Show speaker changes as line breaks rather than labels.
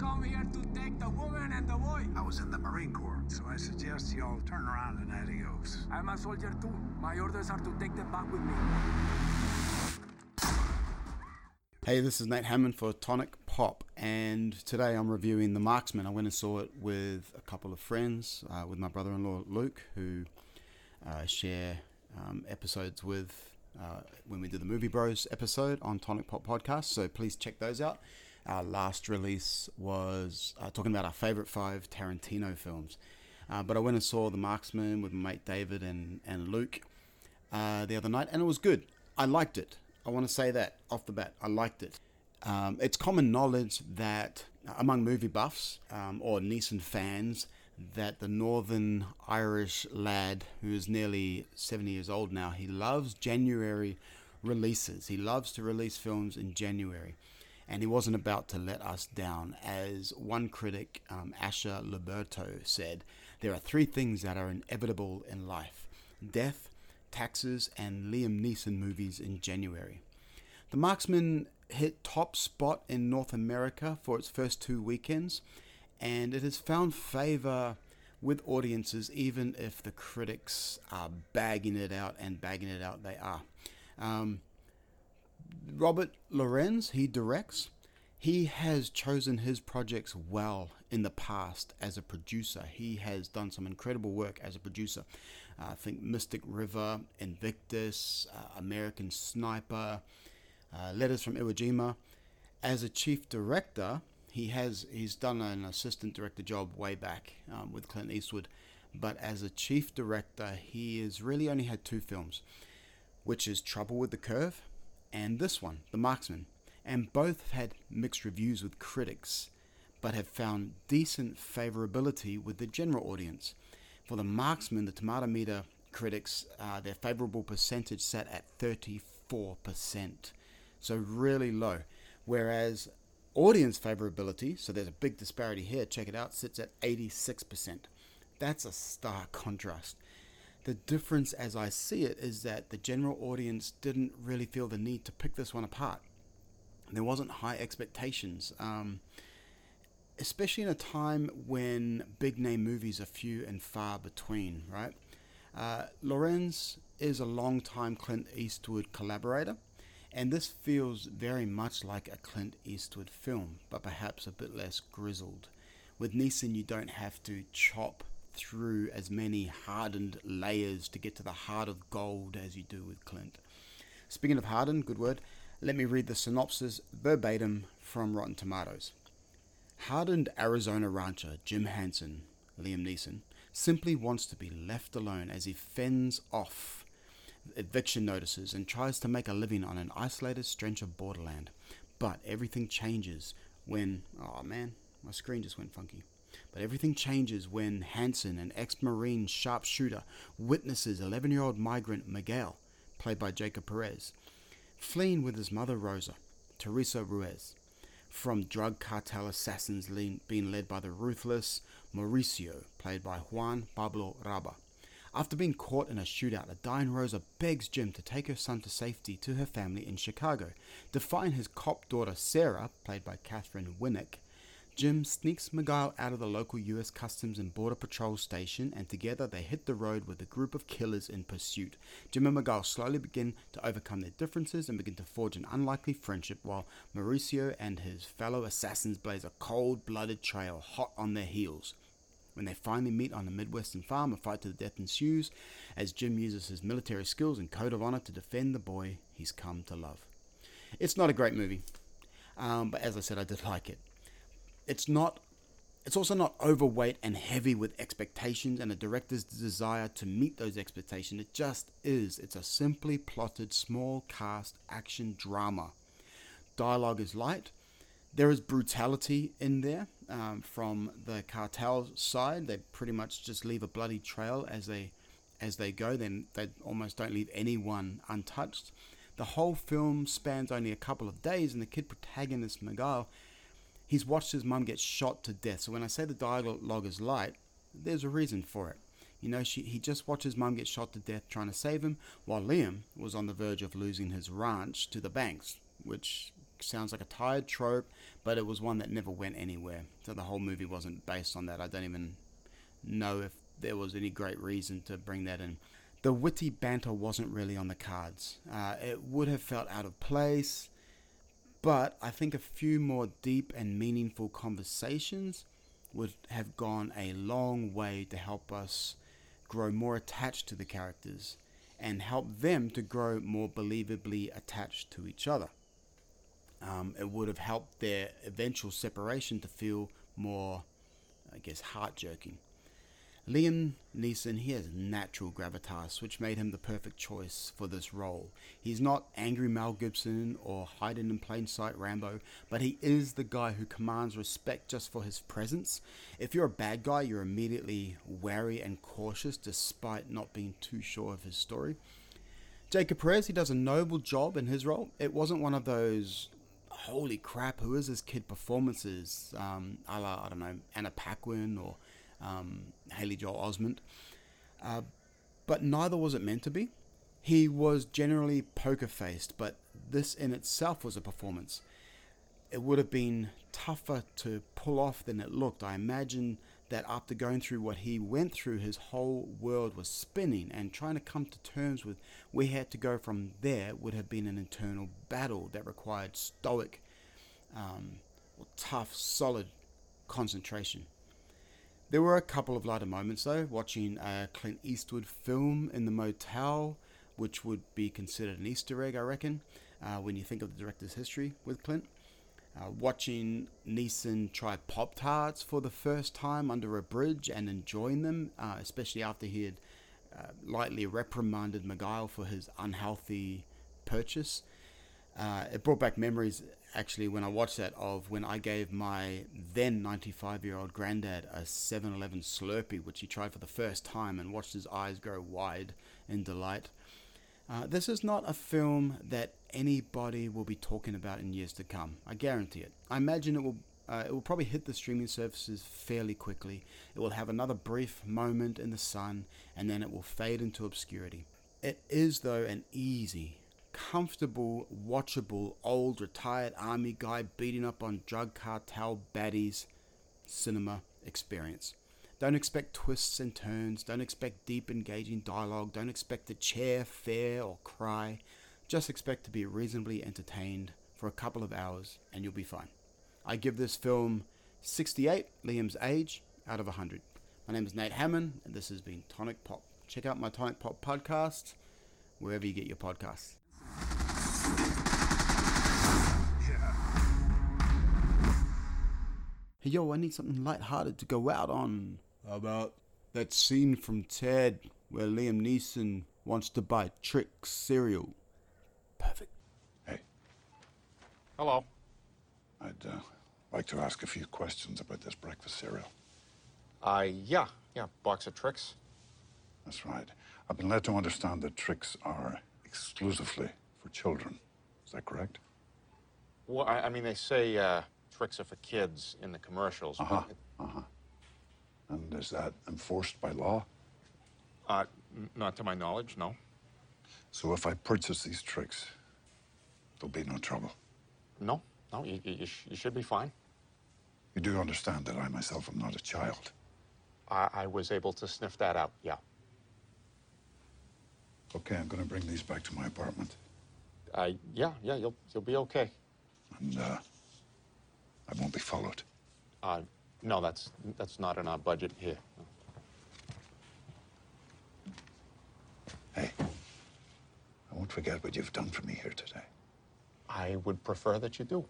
come here to take the woman and the boy.
I was in the Marine Corps, so I suggest you all turn around and adios.
I'm a soldier too. My orders are to take them back with me.
Hey, this is Nate Hammond for Tonic Pop, and today I'm reviewing The Marksman. I went and saw it with a couple of friends, uh, with my brother in law Luke, who uh, share um, episodes with uh, when we did the Movie Bros episode on Tonic Pop Podcast, so please check those out. Our last release was uh, talking about our favorite five Tarantino films. Uh, but I went and saw The Marksman with my mate David and, and Luke uh, the other night, and it was good. I liked it. I want to say that off the bat. I liked it. Um, it's common knowledge that among movie buffs um, or Neeson fans, that the Northern Irish lad who is nearly 70 years old now, he loves January releases. He loves to release films in January. And he wasn't about to let us down. As one critic, um, Asher Luberto, said, there are three things that are inevitable in life death, taxes, and Liam Neeson movies in January. The Marksman hit top spot in North America for its first two weekends, and it has found favor with audiences even if the critics are bagging it out and bagging it out they are. Um, Robert Lorenz, he directs. He has chosen his projects well in the past as a producer. He has done some incredible work as a producer. Uh, I think Mystic River, Invictus, uh, American Sniper, uh, Letters from Iwo Jima. As a chief director, he has he's done an assistant director job way back um, with Clint Eastwood, but as a chief director, he has really only had two films, which is Trouble with the Curve, and this one, The Marksman and both have had mixed reviews with critics, but have found decent favorability with the general audience. For The Marksman, the tomato meter critics, uh, their favorable percentage sat at 34%, so really low. Whereas audience favorability, so there's a big disparity here, check it out, sits at 86%. That's a stark contrast. The difference, as I see it, is that the general audience didn't really feel the need to pick this one apart there wasn't high expectations, um, especially in a time when big name movies are few and far between, right? Uh, Lorenz is a long-time Clint Eastwood collaborator, and this feels very much like a Clint Eastwood film, but perhaps a bit less grizzled. With Neeson, you don't have to chop through as many hardened layers to get to the heart of gold as you do with Clint. Speaking of hardened, good word, let me read the synopsis verbatim from Rotten Tomatoes. Hardened Arizona rancher Jim Hansen, Liam Neeson, simply wants to be left alone as he fends off eviction notices and tries to make a living on an isolated stretch of borderland. But everything changes when. Oh man, my screen just went funky. But everything changes when Hansen, an ex Marine sharpshooter, witnesses 11 year old migrant Miguel, played by Jacob Perez, fleeing with his mother Rosa, Teresa Ruiz, from drug cartel assassins being led by the ruthless Mauricio, played by Juan Pablo Raba. After being caught in a shootout, a dying Rosa begs Jim to take her son to safety to her family in Chicago. Defying his cop daughter Sarah, played by Katheryn Winnick, Jim sneaks Miguel out of the local US Customs and Border Patrol station, and together they hit the road with a group of killers in pursuit. Jim and Miguel slowly begin to overcome their differences and begin to forge an unlikely friendship, while Mauricio and his fellow assassins blaze a cold blooded trail hot on their heels. When they finally meet on a Midwestern farm, a fight to the death ensues as Jim uses his military skills and code of honor to defend the boy he's come to love. It's not a great movie, um, but as I said, I did like it it's not it's also not overweight and heavy with expectations and a director's desire to meet those expectations. It just is. It's a simply plotted small cast action drama. Dialogue is light. There is brutality in there um, from the cartel side. They pretty much just leave a bloody trail as they as they go. Then they almost don't leave anyone untouched. The whole film spans only a couple of days, and the kid protagonist Miguel he's watched his mum get shot to death. So when I say the dialogue is light, there's a reason for it. You know, she, he just watched his mum get shot to death trying to save him, while Liam was on the verge of losing his ranch to the banks, which sounds like a tired trope, but it was one that never went anywhere. So the whole movie wasn't based on that. I don't even know if there was any great reason to bring that in. The witty banter wasn't really on the cards. Uh, it would have felt out of place, but I think a few more deep and meaningful conversations would have gone a long way to help us grow more attached to the characters and help them to grow more believably attached to each other. Um, it would have helped their eventual separation to feel more, I guess, heart jerking. Liam Neeson, he has natural gravitas, which made him the perfect choice for this role. He's not angry Mel Gibson or hiding in plain sight Rambo, but he is the guy who commands respect just for his presence. If you're a bad guy, you're immediately wary and cautious despite not being too sure of his story. Jacob Perez, he does a noble job in his role. It wasn't one of those holy crap, who is this kid performances, um, a la, I don't know, Anna Paquin or um, Haley Joel Osment. Uh, but neither was it meant to be. He was generally poker faced, but this in itself was a performance. It would have been tougher to pull off than it looked. I imagine that after going through what he went through, his whole world was spinning, and trying to come to terms with where he had to go from there would have been an internal battle that required stoic, um, tough, solid concentration. There were a couple of lighter moments though, watching a Clint Eastwood film in the motel, which would be considered an Easter egg, I reckon, uh, when you think of the director's history with Clint. Uh, watching Neeson try Pop Tarts for the first time under a bridge and enjoying them, uh, especially after he had uh, lightly reprimanded Miguel for his unhealthy purchase. Uh, it brought back memories actually when I watched that of when I gave my then 95 year old granddad a 7 Eleven Slurpee, which he tried for the first time and watched his eyes grow wide in delight. Uh, this is not a film that anybody will be talking about in years to come. I guarantee it. I imagine it will. Uh, it will probably hit the streaming services fairly quickly. It will have another brief moment in the sun, and then it will fade into obscurity. It is, though, an easy, comfortable, watchable, old retired army guy beating up on drug cartel baddies cinema experience. Don't expect twists and turns, don't expect deep engaging dialogue, don't expect to chair, fare, or cry. Just expect to be reasonably entertained for a couple of hours and you'll be fine. I give this film 68, Liam's age, out of 100. My name is Nate Hammond, and this has been Tonic Pop. Check out my Tonic Pop podcast wherever you get your podcasts. Hey yo, I need something light-hearted to go out on. How about that scene from Ted where Liam Neeson wants to buy Trix cereal? Perfect.
Hey,
Hello.
I'd uh, like to ask a few questions about this breakfast cereal.
Uh, yeah, yeah, box of Trix.
That's right. I've been led to understand that Trix are exclusively for children. Is that correct?
Well, I, I mean, they say uh, Trix are for kids in the commercials.
Uh-huh. Uh-huh. And is that enforced by law?
Uh, not to my knowledge, no.
So if I purchase these Trix, there'll be no trouble.
No, no, you, you, you sh- you should be fine.
You do understand that I myself am not a child.
I, I was able to sniff that out, yeah.
Okay, I'm going to bring these back to my apartment.
Uh, yeah, yeah, you'll, you'll be okay.
And uh, I won't be followed.
Uh, no, that's, that's not in our budget here.
Hey, I won't forget what you've done for me here today.
I would prefer that you do.